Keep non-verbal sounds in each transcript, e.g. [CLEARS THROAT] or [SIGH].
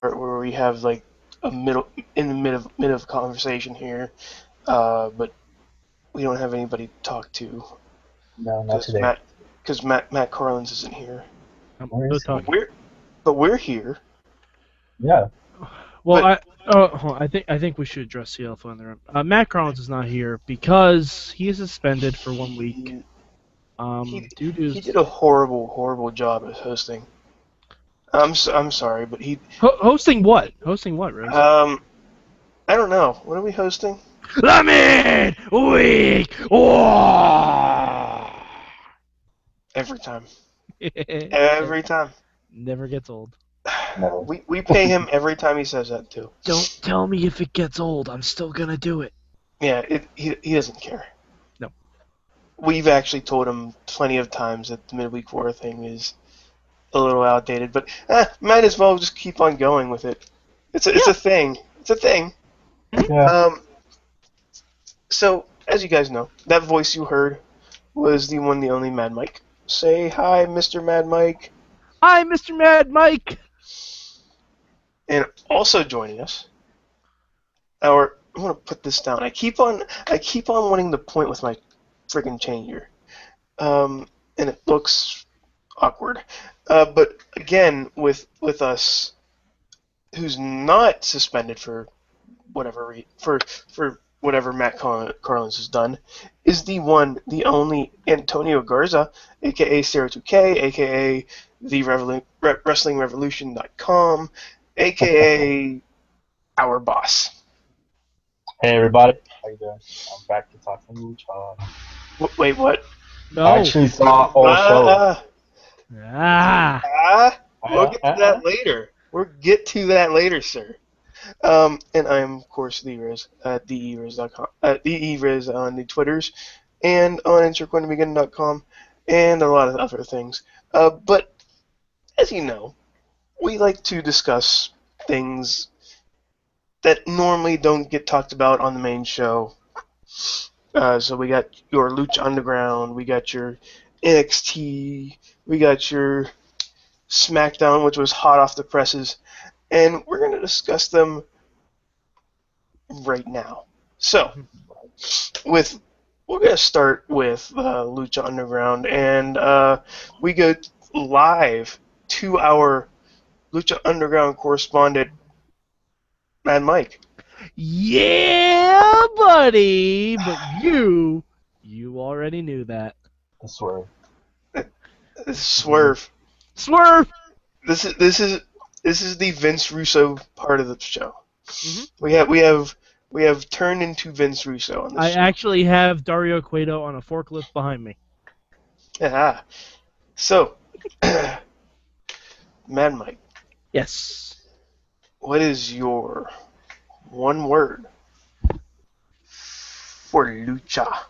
where we have like a middle in the mid of mid of conversation here, uh, but we don't have anybody to talk to No, not because today. Matt because Matt Matt Carlins isn't here. I'm Where no talking. We're but we're here. Yeah. Well, But- I oh, I think I think we should address the elephant in the room. Uh, Matt Collins is not here because he is suspended for one week. He, Um, He- he did a horrible horrible job at hosting. I'm s- I'm sorry, but he Ho- hosting what? Hosting what, Rose? um I don't know. What are we hosting? Lemon week. Whoa! Every time. [LAUGHS] Every time. Never gets old. Never. We we pay him every time he says that too. Don't tell me if it gets old. I'm still gonna do it. Yeah, it, he he doesn't care. No. We've actually told him plenty of times that the midweek war thing is a little outdated, but eh, might as well just keep on going with it. It's a, it's a thing. It's a thing. Yeah. Um. So as you guys know, that voice you heard was the one, the only Mad Mike. Say hi, Mr. Mad Mike. Hi, Mr. Mad Mike. And also joining us, our I'm gonna put this down. I keep on I keep on wanting to point with my friggin' changer, um, and it looks awkward. Uh, but again, with with us, who's not suspended for whatever re- for for whatever Matt Car- Carlins has done, is the one, the only Antonio Garza, aka Sarah 2K, aka the Revolu- Re- WrestlingRevolution.com, aka [LAUGHS] our boss. Hey everybody. How you doing? I'm back to talk to you. Uh, wait, what? No. I actually saw all show. Ah, ah. ah, we'll get to Uh, that later. We'll get to that later, sir. Um, and I am, of course, the Riz at theeriz.com, at theeriz on the Twitters, and on interquantumbeginning.com, and a lot of other things. Uh, but as you know, we like to discuss things that normally don't get talked about on the main show. Uh, so we got your Lucha Underground, we got your NXT, we got your SmackDown, which was hot off the presses, and we're going to discuss them right now. So, with we're going to start with uh, Lucha Underground, and uh, we go live to our Lucha Underground correspondent, Mad Mike. Yeah, buddy. But you, you already knew that. I swear. Swerve. Swerve. This is this is this is the Vince Russo part of the show. Mhm. We have we have we have turned into Vince Russo on this I show. actually have Dario Cueto on a forklift behind me. Ah. So, [CLEARS THROAT] Mad Mike, Yes. what is your one word for Lucha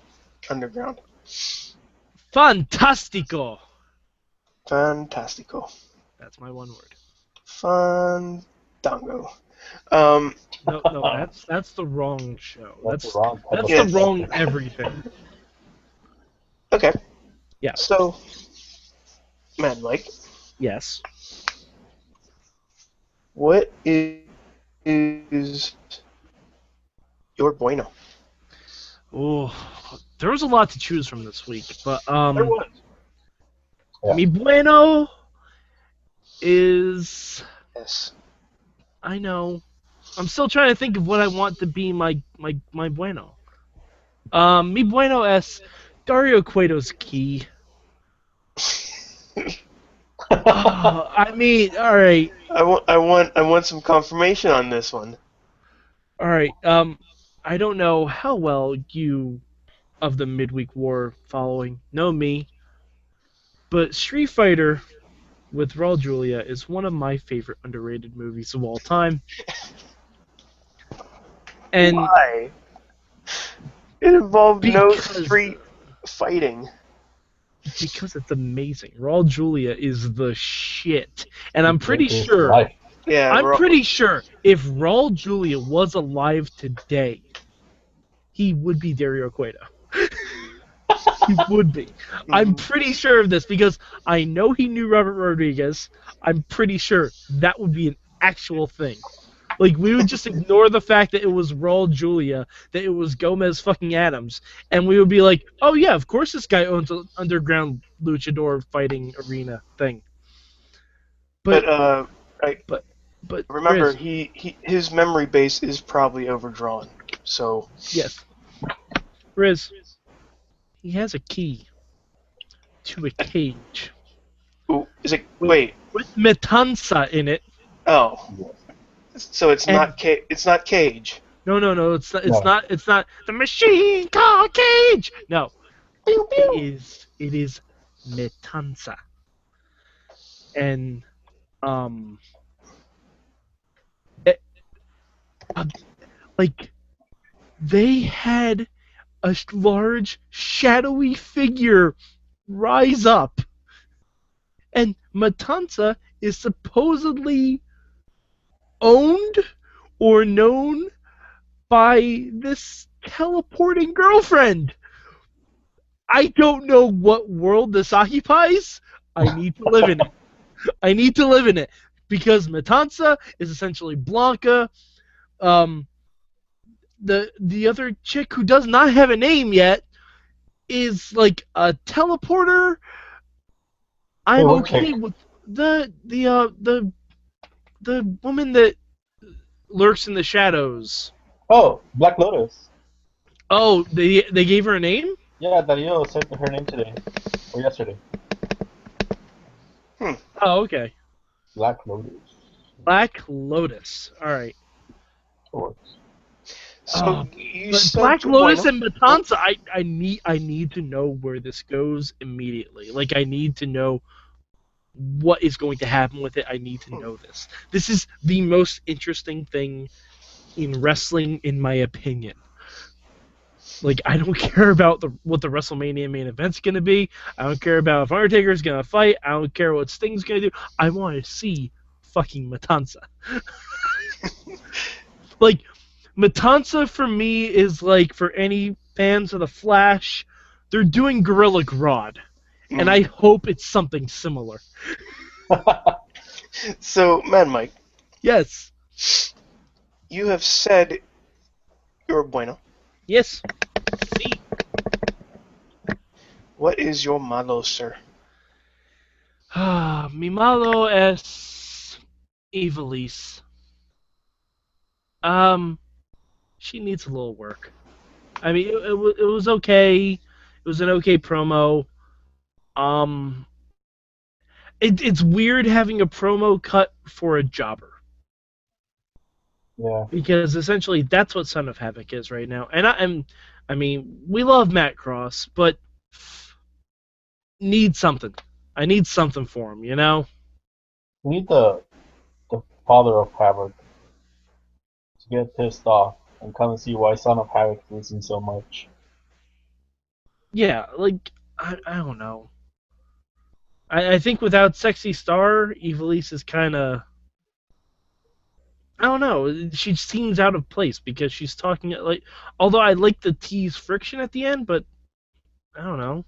Underground? Fantastico. Fantastico. That's my one word. Fandango. Um, No, no, that's that's the wrong show. That's, That's the wrong. that's Yeah. the wrong everything. okay. Yeah. So, Mad Mike, Yes. what is, is your bueno? Oh, there was a lot to choose from this week, but um, There was. Yeah. mi bueno is Yes. I know. I'm still trying to think of what I want to be my my my bueno. Um, mi bueno es Dario Cueto's key. Oh, [LAUGHS] I mean, all right, I want, I want, I want some confirmation on this one. all right. Um, I don't know how well you of the midweek war following know me, but Street Fighter with Raul Julia is one of my favorite underrated movies of all time. And Why? It involved no street fighting. because it's amazing. Raul Julia is the shit. And I'm pretty sure. Yeah, I'm Ra- pretty sure if Raul Julia was alive today, he would be Dario Cueto. He would be. I'm pretty sure of this because I know he knew Robert Rodriguez. I'm pretty sure that would be an actual thing. Like we would just ignore the fact that it was Raul Julia, that it was Gomez fucking Addams, and we would be like, "Oh yeah, of course this guy owns an underground luchador fighting arena thing." But, But uh, but but remember, Riz, he, he his memory base is probably overdrawn. So yes, Riz, he has a key to a cage ooh, is it? Wait. with Matanza in it. Oh. So it's And- not Ca- It's not Cage. No, no, no. It's not. It's No. not. It's not the machine called Cage. No, Pew, it pew. is. It is Matanza. And, um, it, uh, like, they had a large shadowy figure rise up, and Matanza is supposedly owned or known by this teleporting girlfriend. I don't know what world this occupies. I need to live in it. I need to live in it because Matanza is essentially Blanca. Um, the the other chick who does not have a name yet is like a teleporter. I'm Oh, okay okay. with the the uh the the woman that lurks in the shadows. Oh, Black Lotus. Oh, they they gave her a name? Yeah, Dario said her name today or yesterday. Hmm. Oh, okay. Black Lotus. Black Lotus. All right. Or- So Oh, But Black Lotus and Matanza, I, I need I need to know where this goes immediately. Like I need to know what is going to happen with it. I need to know this. This is the most interesting thing in wrestling, in my opinion. Like I don't [LAUGHS] care about the what the WrestleMania main event's gonna be. I don't care about if Undertaker's gonna fight. I don't care what Sting's gonna do. I want to see fucking Matanza. [LAUGHS] like Matanza for me is like for any fans of the Flash, they're doing Gorilla Grodd, Hmm. and I hope it's something similar. [LAUGHS] So, Mad Mike, Yes, you have said you're bueno. yes. See, What is your malo, sir? ah, mi malo es Ivelisse. Um, she needs a little work. I mean, it, it, it was okay. It was an okay promo. Um, it, it's weird having a promo cut for a jobber. yeah. because essentially that's what Son of Havoc is right now. And I am, I mean, we love Matt Cross, but need something. I need something for him, you know. We need the the father of Havoc to get pissed off and come and see why Son of Havoc is losing so much. Yeah, like I, I don't know. I, I think without Sexy Star, Ivelisse is kind of. I don't know. She seems out of place because she's talking at like. Although I like the tease friction at the end, but I don't know.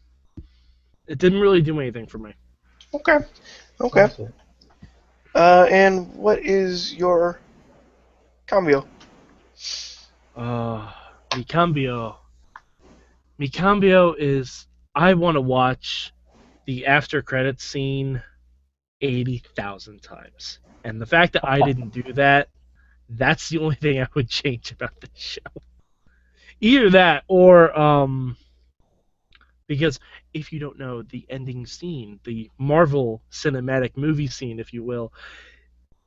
It didn't really do anything for me. Okay. Okay. Uh, and what is your cambio? Uh, mi cambio. Mi cambio is I want to watch the after credits scene eighty thousand times, and the fact that I didn't do that, that's the only thing I would change about this show. Either that or um, because if you don't know the ending scene, the Marvel cinematic movie scene, if you will,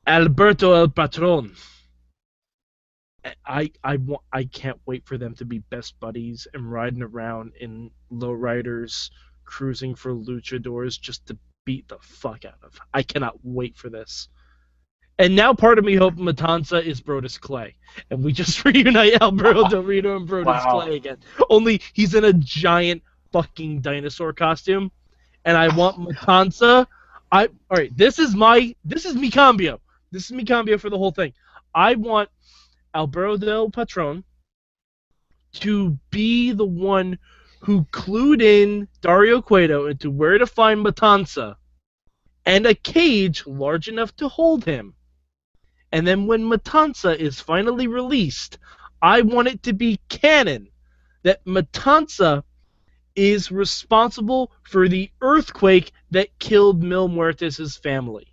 Alberto El Patron. I I want I can't wait for them to be best buddies and riding around in lowriders, cruising for luchadors just to beat the fuck out of. I cannot wait for this. And now part of me hope Matanza is Brodus Clay, and we just [LAUGHS] reunite Alberto Del Rio and Brodus Wow. Clay again. Only he's in a giant fucking dinosaur costume, and I want [LAUGHS] Matanza. I all right. This is my this is mi cambio. This is mi cambio for the whole thing. I want Alberto del Patron to be the one who clued in Dario Cueto into where to find Matanza and a cage large enough to hold him. And then when Matanza is finally released, I want it to be canon that Matanza is responsible for the earthquake that killed Mil Muertes' family.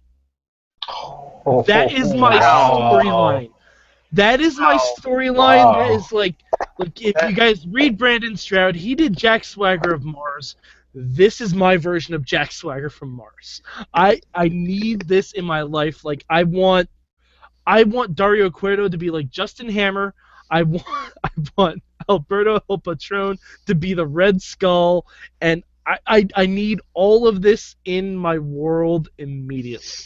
Oh, that is my Wow. storyline. That is my storyline. Wow. That is like, like if you guys read Brandon Stroud, he did Jack Swagger of Mars. This is my version of Jack Swagger from Mars. I I need this in my life. Like I want, I want Dario Cueto to be like Justin Hammer. I want [LAUGHS] I want Alberto El Patron to be the Red Skull, and I, I I need all of this in my world immediately.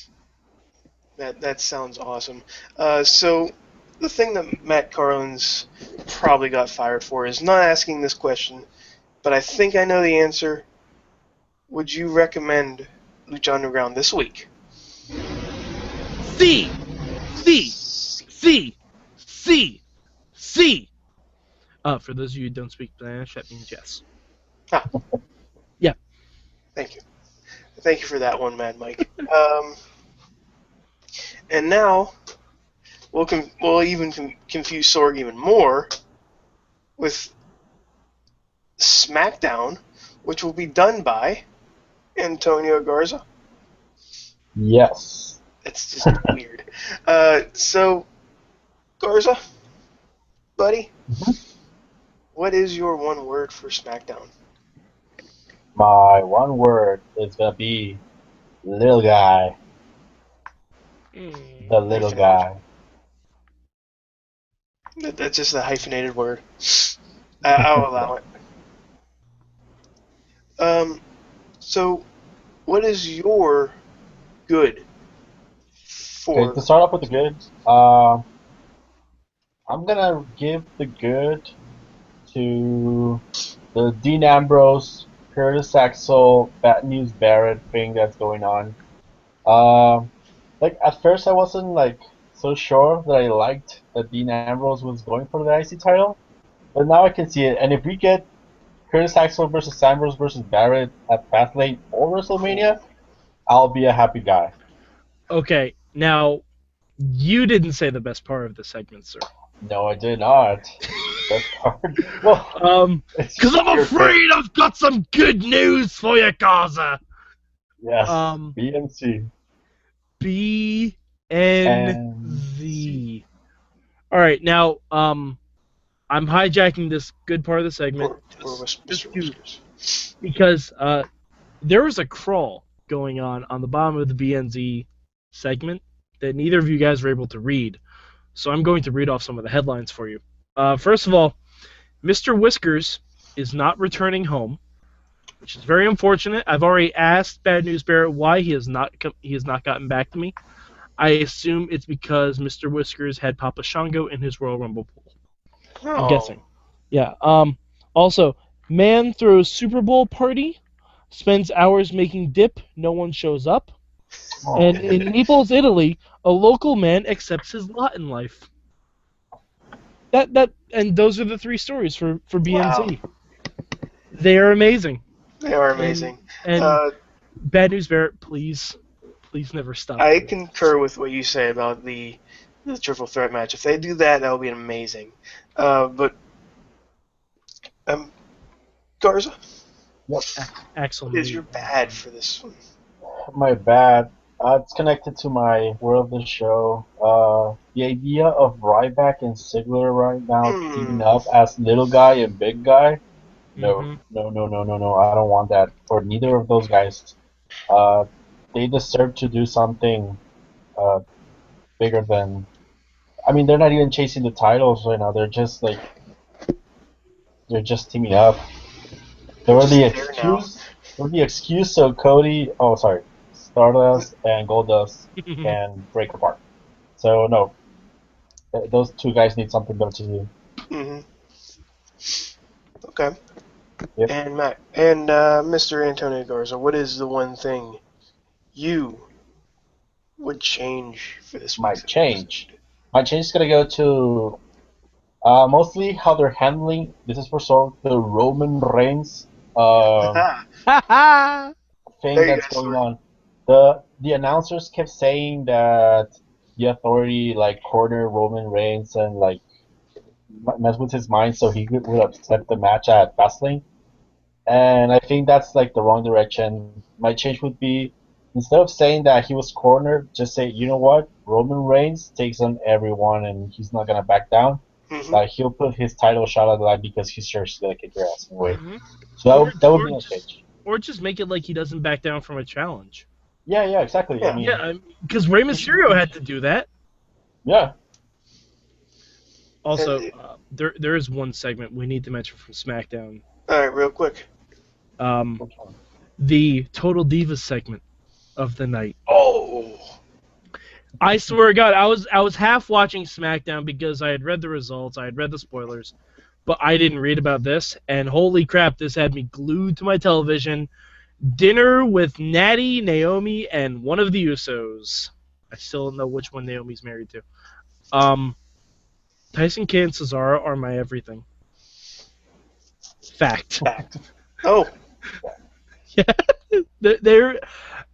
That that sounds awesome. Uh, so the thing that Matt Carlin's probably got fired for is not asking this question, but I think I know the answer. Would you recommend Lucha Underground this week? C, C, C, C, C. Uh, for those of you who don't speak Spanish, that means yes. Ah. Yeah. Thank you. Thank you for that one, Mad Mike. [LAUGHS] Um, and now we'll com- we'll even com- confuse Sorg even more with SmackDown, which will be done by Antonio Garza. Yes. It's just [LAUGHS] weird. Uh, so, Garza, buddy, what is your one word for SmackDown? My one word is gonna be little guy. The little guy. That, that's just a hyphenated word. I, I'll [LAUGHS] allow it. Um, so, what is your good for? Okay, to start off with the good, uh, I'm gonna give the good to the Dean Ambrose, Curtis Axel, Bad News Barrett thing that's going on. Um, like at first I wasn't like so sure that I liked that Dean Ambrose was going for the IC title, but now I can see it. And if we get Curtis Axel versus Ambrose versus Barrett at Fastlane or WrestleMania, I'll be a happy guy. Okay, now you didn't say the best part of the segment, sir. No, I did not. [LAUGHS] Hard. Well, Um, because I'm afraid I've got some good news for you, Garza. Yes. Um, BNC. B N Z. All right, now um, I'm hijacking this good part of the segment Or, or Whis- just Mr. do- Whiskers. because uh, there was a crawl going on on the bottom of the BNZ segment that neither of you guys were able to read. So I'm going to read off some of the headlines for you. Uh, first of all, Mr. Whiskers is not returning home, which is very unfortunate. I've already asked Bad News Barrett why he has not com- he has not gotten back to me. I assume it's because Mr. Whiskers had Papa Shango in his Royal Rumble pool. I'm Oh, guessing. Yeah. Um. Also, man throws Super Bowl party, spends hours making dip. No one shows up. Oh, And in Naples, Italy, a local man accepts his lot in life. That that and those are the three stories for for BNC. They are amazing. They are amazing. And Uh, bad news, Barrett. Please, please never stop. I concur with what you say about the the triple threat match. If they do that, that will be amazing. Uh, but um, Garza, Axel. what is your bad for this one? my bad. Uh, it's connected to my world of the show. Uh, the idea of Ryback and Ziggler right now Hmm. teaming up as little guy and big guy. No, Mhm. no, no, no, no, no. I don't want that for neither of those guys. Uh, they deserve to do something uh, bigger than. I mean, they're not even chasing the titles right now. They're just like they're just teaming up. They were the there excuse. They were the excuse so Cody. Oh, sorry, Stardust and Goldust [LAUGHS] can break apart. So no, th- those two guys need something better to do. hmm Okay. Yep. And Matt and uh, Mr. Antonio Garza, what is the one thing you would change for this Might week's change. My change is gonna go to uh, mostly how they're handling. This is for sort of the Roman Reigns um, [LAUGHS] thing There that's going sorry. on. The the announcers kept saying that the authority like corner Roman Reigns and like mess with his mind so he would would upset the match at Fastlane. And I think that's like the wrong direction. My change would be instead of saying that he was cornered, just say, you know what, Roman Reigns takes on everyone and he's not gonna back down. Mhm. Like he'll put his title shot on the line because he's sure she's gonna kick your ass anyway. Mhm. So that Or- would, that would be my just- change. Or just make it like he doesn't back down from a challenge. Yeah, yeah, exactly. I Yeah. mean, Yeah, because Rey Mysterio had to do that. yeah. Also, uh, there there is one segment we need to mention from SmackDown. All right, real quick. Um, the Total Divas segment of the night. Oh, I swear to God, I was I was half watching SmackDown because I had read the results, I had read the spoilers, but I didn't read about this. And holy crap, this had me glued to my television. Dinner with Natty, Naomi, and one of the Usos. I still don't know which one Naomi's married to. Um, Tyson Kidd and Cesaro are my everything. Fact. fact. Oh, [LAUGHS] Th- there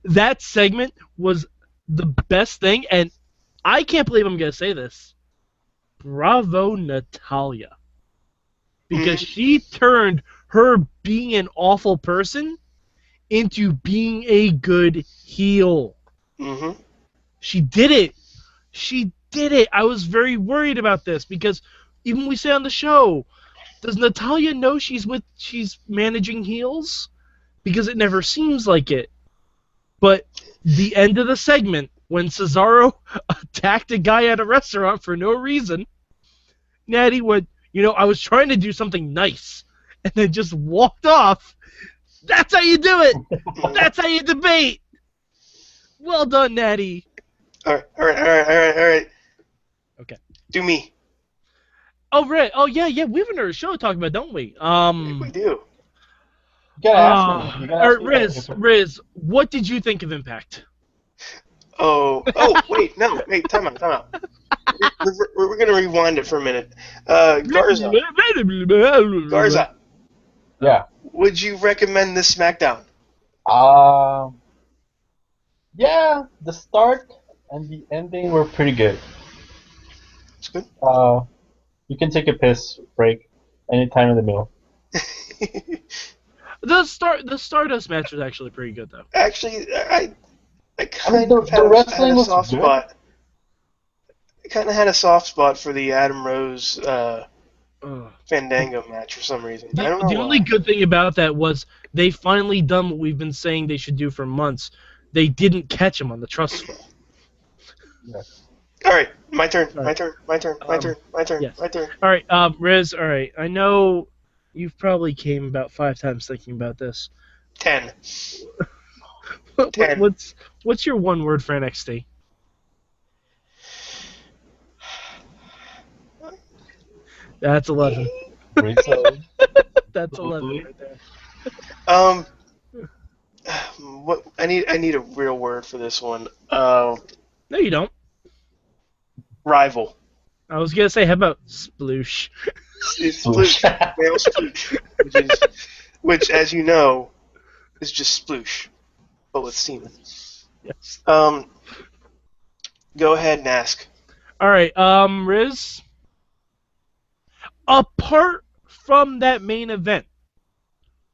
that segment was the best thing and i can't believe i'm going to say this. Bravo natalia. Because she turned her being an awful person into being a good heel. Hmm she did it. She did it. I was very worried about this because even we say on the show does natalia know she's with she's managing heels? Because it never seems like it but the end of the segment when cesaro [LAUGHS] attacked a guy at a restaurant for no reason natty went you know i was trying to do something nice [LAUGHS] and then just walked off that's how you do it [LAUGHS] that's how you debate well done natty All right, all right, all right, all right, all right. Okay. Do me. Oh right. Oh yeah, yeah. We have another show to talk about, don't we? Um. we do. You gotta ask Uh, me. You gotta or ask me Riz, that. Riz, what did you think of Impact? Oh, oh, wait, no, wait, time out, time out. We're, we're, we're gonna rewind it for a minute. Uh, Garza, Garza, Yeah. would you recommend this SmackDown? Um. Yeah, the start and the ending were pretty good. It's good. Uh, you can take a piss break anytime in the middle. [LAUGHS] The start, the Stardust match was actually pretty good though. Actually, I, I kind I mean, the- of had, a- wrestling had a soft good. spot. I kind of had a soft spot for the Adam Rose uh, Ugh. Fandango match for some reason. The, I don't know the only good thing about that was they finally done what we've been saying they should do for months. They didn't catch him on the trust fall. All right, my turn, All my right. turn, my turn, my Um, turn, my turn, yes. my turn. All right, um, Riz. All right, I know you've probably came about five times thinking about this. Ten. [LAUGHS] What, what- Ten. what's what's your one word for NXT? That's eleven. Rizzo. [LAUGHS] That's eleven right there. Um, what I need, I need a real word for this one. Uh, No, you don't. rival. I was gonna say, how about sploosh? [LAUGHS] It's sploosh, male sploosh, which is, which as you know, is just sploosh, but with semen. Yes. Um, go ahead and ask. All right, um, Riz. Apart from that main event,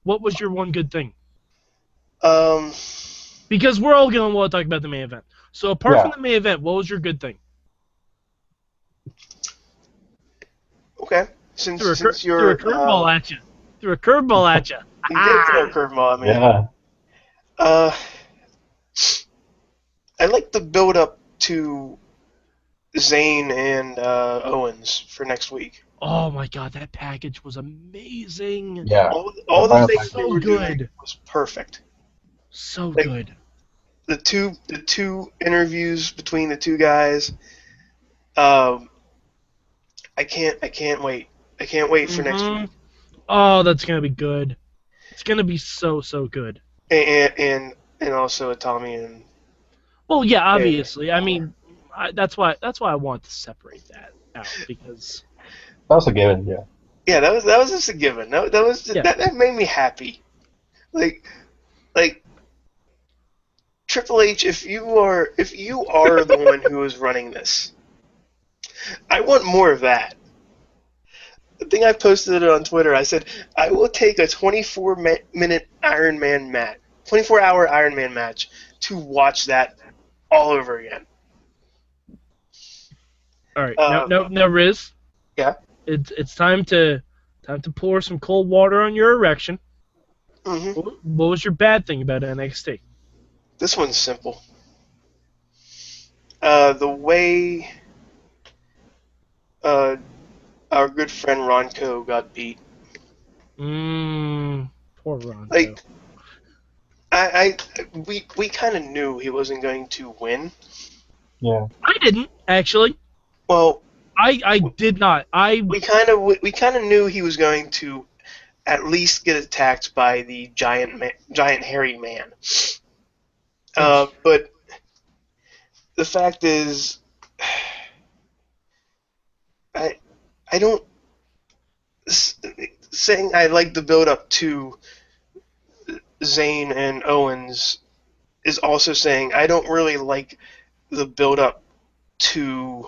what was your one good thing? Um, Because we're all gonna want to talk about the main event. So apart Yeah. from the main event, what was your good thing? okay. Since, Threw a, cur- since threw you're a curveball uh, at you. Threw a curveball at you. [LAUGHS] you did throw a curveball at me. yeah. Uh, I like the build up to Zayn and uh, Owens for next week. Oh my god, that package was amazing. Yeah. All, all the final things they So were doing was perfect. So Like- good. The two the two interviews between the two guys. Um, I can't I can't wait. I can't wait for next Mhm. week. Oh, that's gonna be good. It's gonna be so so good. And and and also Tommy and Well, yeah, obviously. I mean, I, that's why that's why I want to separate that out because That was a given. Yeah. yeah that was that was just a given. That, that was Yeah. that, that made me happy. Like like Triple H, if you are if you are the one who is running this, I want more of that. The thing I posted it on Twitter, I said I will take a 24 ma- minute Iron Man match, 24 hour Iron Man match to watch that all over again. All right, Uh, now, now, now, Riz. Yeah? It's it's time to time to pour some cold water on your erection. hmm What, what was your bad thing about NXT? This one's simple. Uh, the way uh, our good friend Ronco got beat. Mmm, poor Ron. Like, I, I we we kind of knew he wasn't going to win. Yeah. I didn't actually. Well, I I did not. I we kind of we kind of knew he was going to at least get attacked by the giant ma- giant hairy man. Uh, but the fact is, [SIGHS] I I don't saying I like the build up to Zayn and Owens is also saying I don't really like the build up to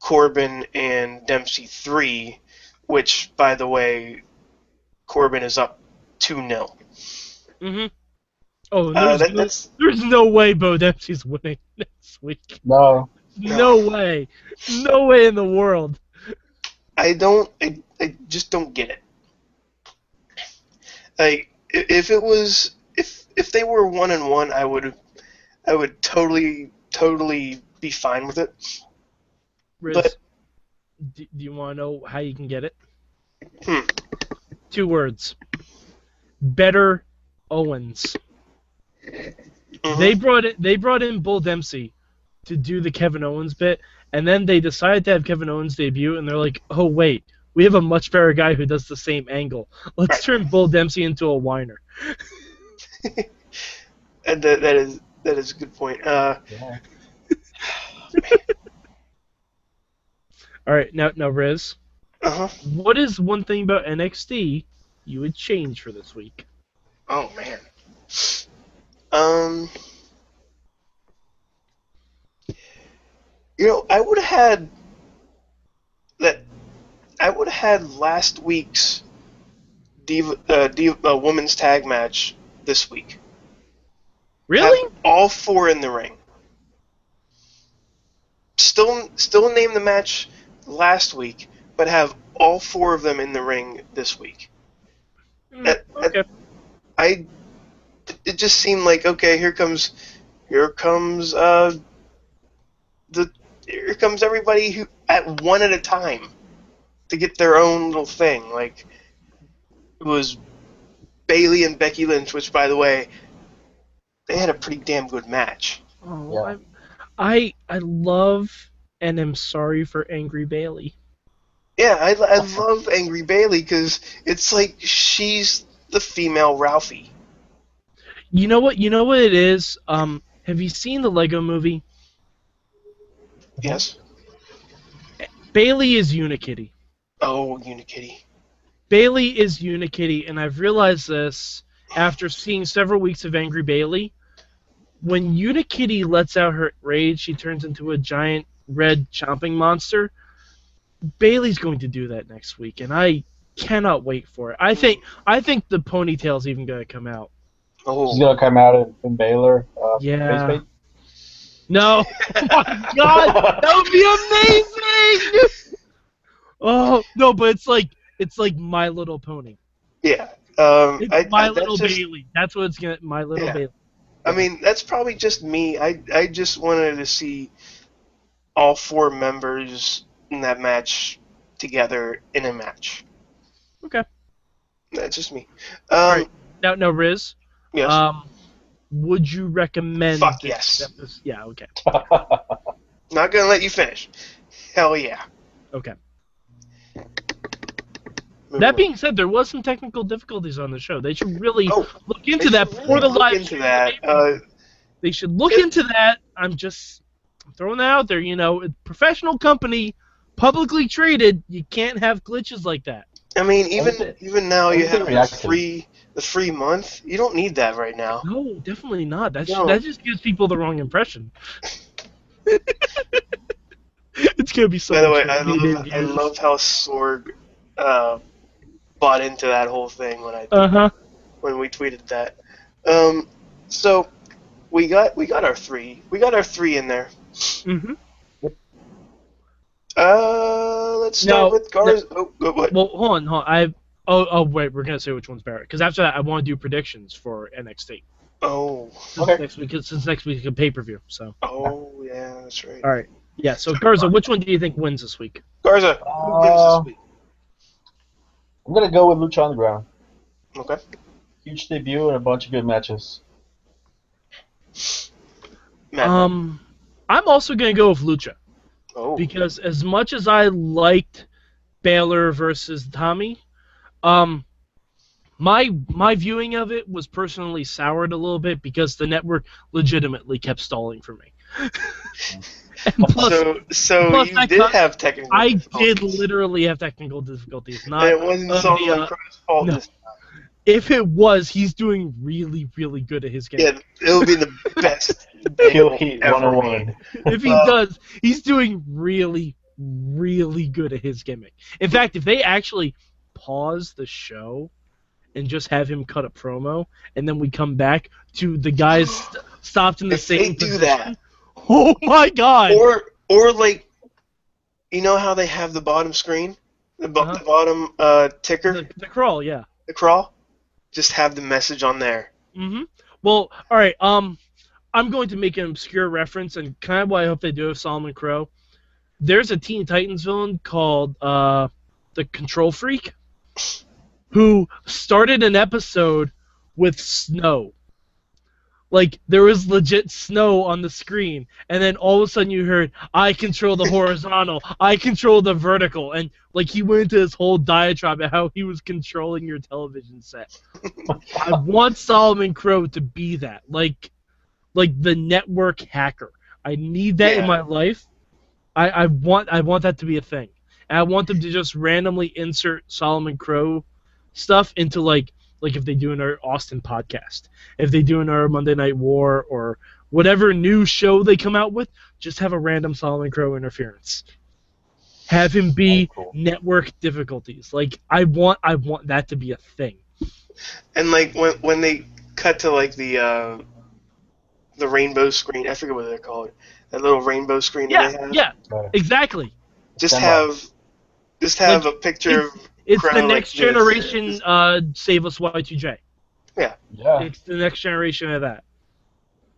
Corbin and Dempsey 3, which, by the way, Corbin is up 2 0. hmm Oh, Uh, there's, that, no, that's, there's no way Bull Dempsey's [LAUGHS] winning next week. No. No way. No way in the world. I don't, I, I just don't get it. Like, if it was, if if they were one and one, I would, I would totally, totally be fine with it. Riz, But- do, do you want to know how you can get it? Hmm. Two words. Better Owens. Mhm. They brought it. They brought in Bull Dempsey to do the Kevin Owens bit, and then they decided to have Kevin Owens debut, and they're like, "Oh wait, we have a much better guy who does the same angle. Let's turn Bull Dempsey into a whiner." [LAUGHS] and that, that is that is a good point. Uh, Yeah. [LAUGHS] All right, now now Riz, uh huh. what is one thing about NXT you would change for this week? Oh man. Um. You know, I would have had that. I would have had last week's diva, uh, diva, uh, women's tag match this week. Really? Have all four in the ring. Still, still name the match last week, but have all four of them in the ring this week. Mm, that- okay. I it just seemed like okay, here comes here comes uh the here comes everybody who at one at a time to get their own little thing. Like it was Bayley and Becky Lynch, which by the way, they had a pretty damn good match. Oh, Yeah. I'm- I I love and am sorry for Angry Bayley. Yeah, I, I love Angry Bayley because it's like she's the female Ralphie. You know what? You know what it is. Um, have you seen the Lego Movie? Yes. Bayley is Unikitty. Oh, Unikitty. Bayley is Unikitty, and I've realized this after seeing several weeks of Angry Bayley. When Unikitty lets out her rage, she turns into a giant red chomping monster. Bayley's going to do that next week, and I cannot wait for it. I think I think the ponytail's even going to come out. Oh, She's gonna come out in, in Bálor. Uh, Yeah. face paint. No, [LAUGHS] oh my God, that would be amazing. Oh no, but it's like it's like My Little Pony. yeah. Um, It's I, My I, that's Little just- Bayley. That's what it's gonna. My Little Yeah. Bayley. I mean, that's probably just me. I I just wanted to see all four members in that match together in a match. Okay. That's just me. Um, Right. Now, now, Riz. Yes. Um, would you recommend? Fuck yes. episode- Yeah. Okay. [LAUGHS] Not gonna let you finish. Hell yeah. Okay. Move That on. being said, there was some technical difficulties on the show. They should really Oh, look into that should before really the look live into stream. that. Uh, They should look It- into that. I'm just I'm throwing that out there. You know, a professional company, publicly traded. You can't have glitches like that. I mean, even even now you have the reactive. free the free month. You don't need that right now. No, definitely not. That's No. that just gives people the wrong impression. [LAUGHS] it's gonna be so. By the way, I love I love how Sorg uh, bought into that whole thing when I Uh huh. when we tweeted that. Um, so we got we got our three we got our three in there. hmm Uh, let's start No, with Garza. Oh, what? Well, hold on, hold on. I. Oh, oh, wait. We're gonna say which one's better because after that, I want to do predictions for NXT. Oh, Since Okay. next week, since next week is a pay per view. So, oh yeah, that's right. all right. Yeah. So Garza, which one do you think wins this week? Garza, who Uh, wins this week? I'm gonna go with Lucha Underground. Okay. Huge debut and a bunch of good matches. Um, I'm also gonna go with Lucha oh, because as much as I liked Bálor versus Tommy, um, my my viewing of it was personally soured a little bit because the network legitimately kept stalling for me. [LAUGHS] plus, so so plus you I did cut- have technical. I did literally have technical difficulties. And Not it wasn't of Solomon uh, Crow's fault. no. this- if it was, he's doing really, really good at his game. Yeah, it'll be the [LAUGHS] best. Kill Heat ever 101. if he Uh, does, he's doing really, really good at his gimmick. In fact, if they actually pause the show and just have him cut a promo, and then we come back to the guys [GASPS] st- stopped in the If they do position. that. [LAUGHS] Oh my god! Or or like, you know how they have the bottom screen, the, bo- Uh-huh. the bottom uh, ticker, the, the crawl, yeah. the crawl. Just have the message on there. hmm Well, all right. Um, I'm going to make an obscure reference, and kind of what I hope they do with Solomon Crow. There's a Teen Titans villain called uh, the Control Freak, who started an episode with snow. Like there was legit snow on the screen, and then all of a sudden you heard, "I control the horizontal, I control the vertical," and like he went into this whole diatribe of how he was controlling your television set. [LAUGHS] I want Solomon Crow to be that, like, like the network hacker. I need that in my life. I, I want I want that to be a thing, and I want them to just randomly insert Solomon Crow stuff into like like if they do in our Austin podcast, if they do in our Monday Night War or whatever new show they come out with, just have a random Solomon Crow interference. Have him be Oh, cool. network difficulties. Like I want I want that to be a thing. And like when when they cut to like the uh, the rainbow screen, I forget what they're called. That little rainbow screen Yeah, they have. yeah, exactly. Just Stand have just have a picture of It's Crow the like next this. generation uh Save Us Y2J. Yeah. Yeah. It's the next generation of that.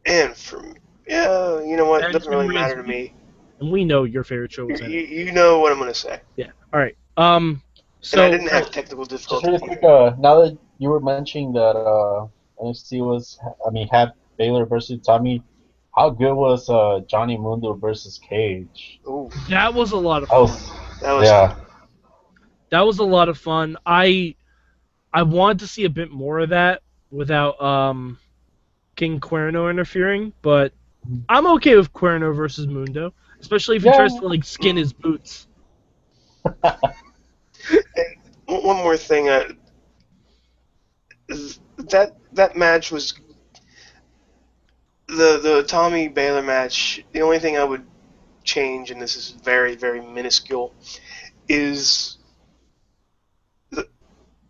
and from yeah, you know what? It doesn't really matter to me. And we know your favorite show You, was you, you know what I'm gonna say. Yeah. All right. Um so and I didn't have technical Just difficulties. really quick, uh, now that you were mentioning that uh, NXT was, I mean, had Bálor versus Tommy, how good was uh, Johnny Mundo versus Cage? Ooh, that was a lot of That fun. was, that was yeah. That was a lot of fun. I I wanted to see a bit more of that without um King Cuerno interfering, but I'm okay with Cuerno versus Mundo, especially if he Yeah. tries to like skin his boots. [LAUGHS] One more thing. Uh, that that match was the the Tommy Bálor match. The only thing I would change, and this is very very minuscule, is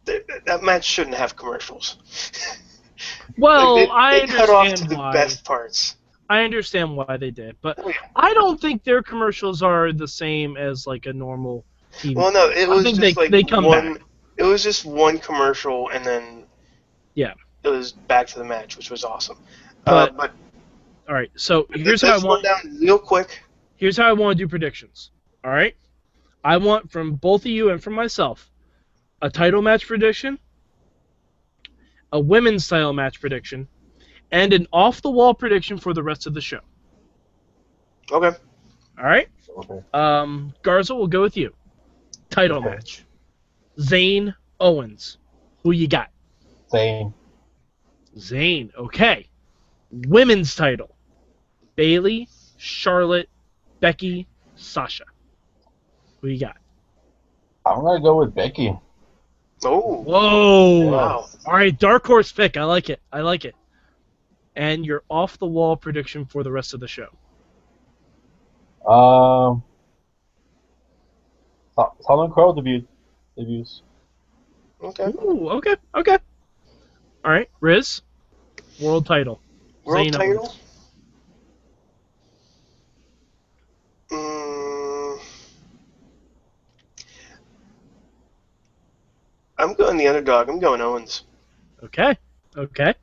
that match shouldn't have commercials. [LAUGHS] Well, Like, they, I they cut off to understand the why. best parts. I understand why they did, but Oh, yeah. I don't think their commercials are the same as like a normal TV. Well, no, it was just they- like they come one. back. It was just one commercial, and then Yeah. it was back to the match, which was awesome. uh, But- but All right, so here's how I want. down real quick. Here's how I want to do predictions. All right, I want from both of you and from myself a title match prediction, a women's style match prediction, and an off-the-wall prediction for the rest of the show. Okay. All right, Okay. um, Garza, we'll go with you. Title Okay. match: Zayn Owens. Who you got? Same. Zayn. Okay. Women's title: Bayley, Charlotte, Becky, Sasha. Who you got? I'm gonna go with Becky. Oh, Whoa! wow. All right, dark horse pick. I like it. I like it. And your off the wall prediction for the rest of the show. Um, Sol- Solomon Crow debut debuts. Okay. Ooh, okay, okay. All right, Riz, world title. World Zayn title? Owens. Mm, I'm going the underdog. I'm going Owens. Okay, okay.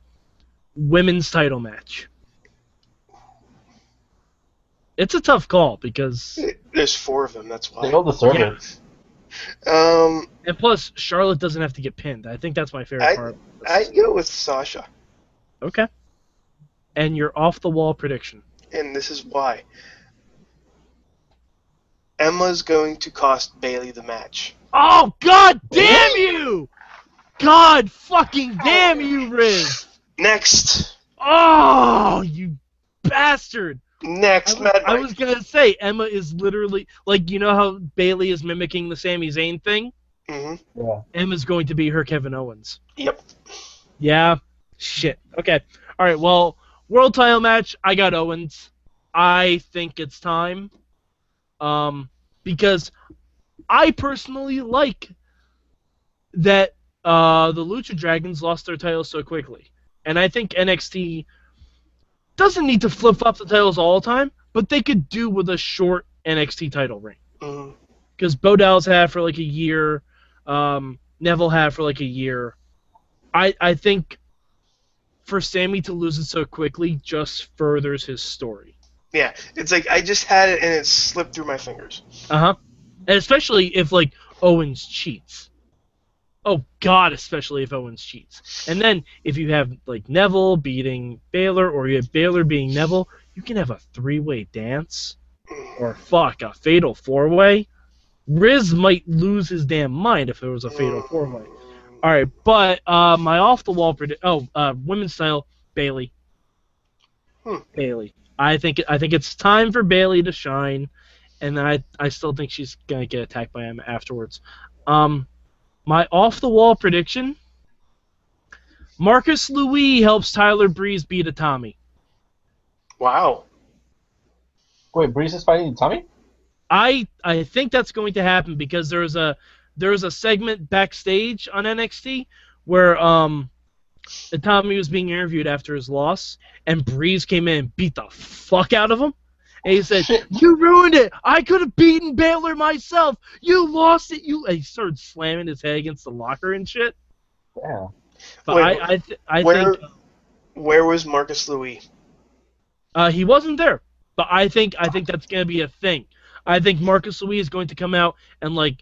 Women's title match. It's a tough call because, There's four of them. That's They why. all deserve Yeah. it. Um, and plus Charlotte doesn't have to get pinned. I think that's my favorite I- part. I'd go with Sasha, Okay. And your off the wall prediction. and this is why. Emma's going to cost Bayley the match. Oh God damn you! God fucking damn you, Riz! Next, Oh, you bastard! I next, was, Mad I Mike. was gonna say Emma is literally like you know how Bayley is mimicking the Sami Zayn thing. Mm-hmm. Yeah. Emma's going to be her Kevin Owens. Yep. Yeah. Shit. Okay. All right. Well, world title match. I got Owens. I think it's time. Um, because I personally like that uh the Lucha Dragons lost their titles so quickly, and I think NXT doesn't need to flip flop the titles all the time, but they could do with a short NXT title reign hmm because Bo Dallas had for like a year, um, Neville had for like a year. I I think for Sami to lose it so quickly just furthers his story. Yeah, it's like I just had it and it slipped through my fingers. Uh huh. And especially if like Owens cheats. Oh God, especially if Owens cheats. And then if you have like Neville beating Bálor or you have Bálor beating Neville, you can have a three-way dance or fuck a fatal four-way. Riz might lose his damn mind if it was a fatal four-way. All right, but uh, my off the wall predict. Oh, uh, women's style Bayley. Hmm. Bayley. I think I think it's time for Bayley to shine, and I I still think she's gonna get attacked by him afterwards. Um, my off the wall prediction. Marcus Louis helps Tyler Breeze beat Itami. Wow. Wait, Breeze is fighting Itami? I I think that's going to happen because there's a there's a segment backstage on NXT where um Itami was being interviewed after his loss and Breeze came in and beat the fuck out of him. And he said, Shit. "You ruined it. I could have beaten Bálor myself. You lost it. You." And he started slamming his head against the locker and shit. Yeah. But Wait, I I, th- I where think where was Marcus Louis? Uh, he wasn't there, but I think I think that's gonna be a thing. I think Marcus Louis is going to come out and like,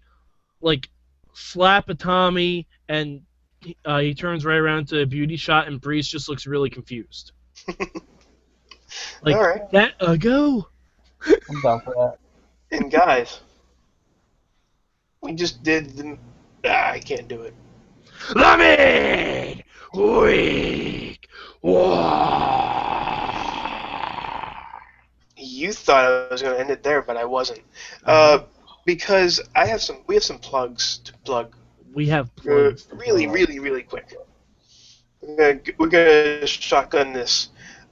like, slap Itami, and uh, he turns right around to a beauty shot, and Breeze just looks really confused. [LAUGHS] like All right. that ago. I'm down for that. And guys, we just did the. Ah, I can't do it. Lemon week. You thought I was going to end it there, but I wasn't. Uh, because I have some. We have some plugs to plug. We have Uh, really, really, really quick. We're gonna, we're gonna shotgun this.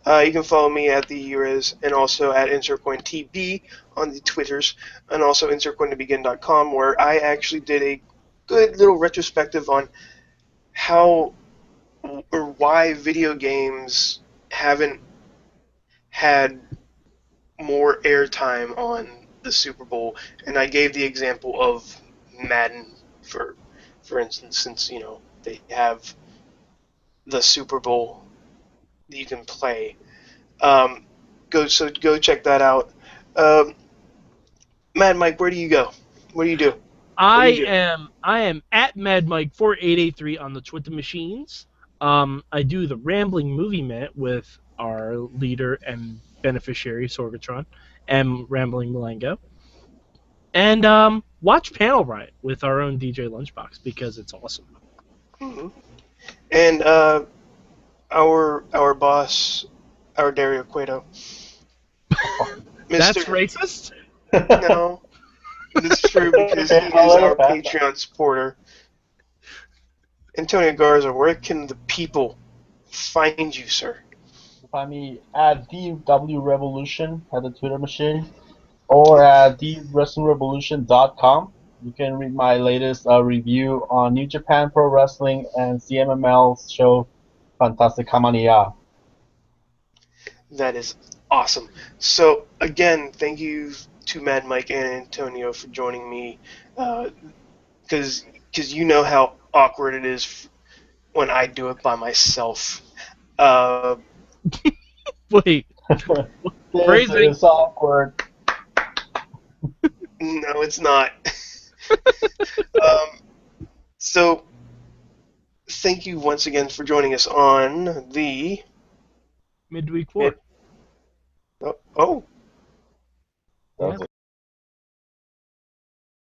Uh, you can follow me at the Uriz and also at InsertPointTB on the Twitters and also InsertPointTobegin.com where I actually did a good little retrospective on how or why video games haven't had more airtime on the Super Bowl, and I gave the example of Madden for for instance, since you know they have the Super Bowl that you can play. Um, go so go check that out. Um, Mad Mike, where do you go? What do you do? I do you do? am I am at Mad Mike four eight eight three on the Twitter machines. Um, I do the Rambling Movie Minute with our leader and beneficiary Sorgatron and Rambling Malengo. And um, watch Panel Riot with our own DJ Lunchbox because it's awesome. hmm And uh, our our boss, our Dario Cueto. [LAUGHS] That's Mr. racist. No, it's true because he is our it. Patreon supporter. Antonio Garza, where can the people find you, sir? Find me at DW Revolution at the Twitter machine or at TheWrestlingRevolution.com. You can read my latest uh, review on New Japan Pro Wrestling and CMLL's show FantasticaMania. That is awesome. So again, thank you to Mad Mike and Antonio for joining me, because because you know how awkward it is f- when I do it by myself. Uh, [LAUGHS] Wait, This [LAUGHS] Phrasing. is awkward. No, it's not. [LAUGHS] um, so thank you once again for joining us on the midweek war. oh, oh That's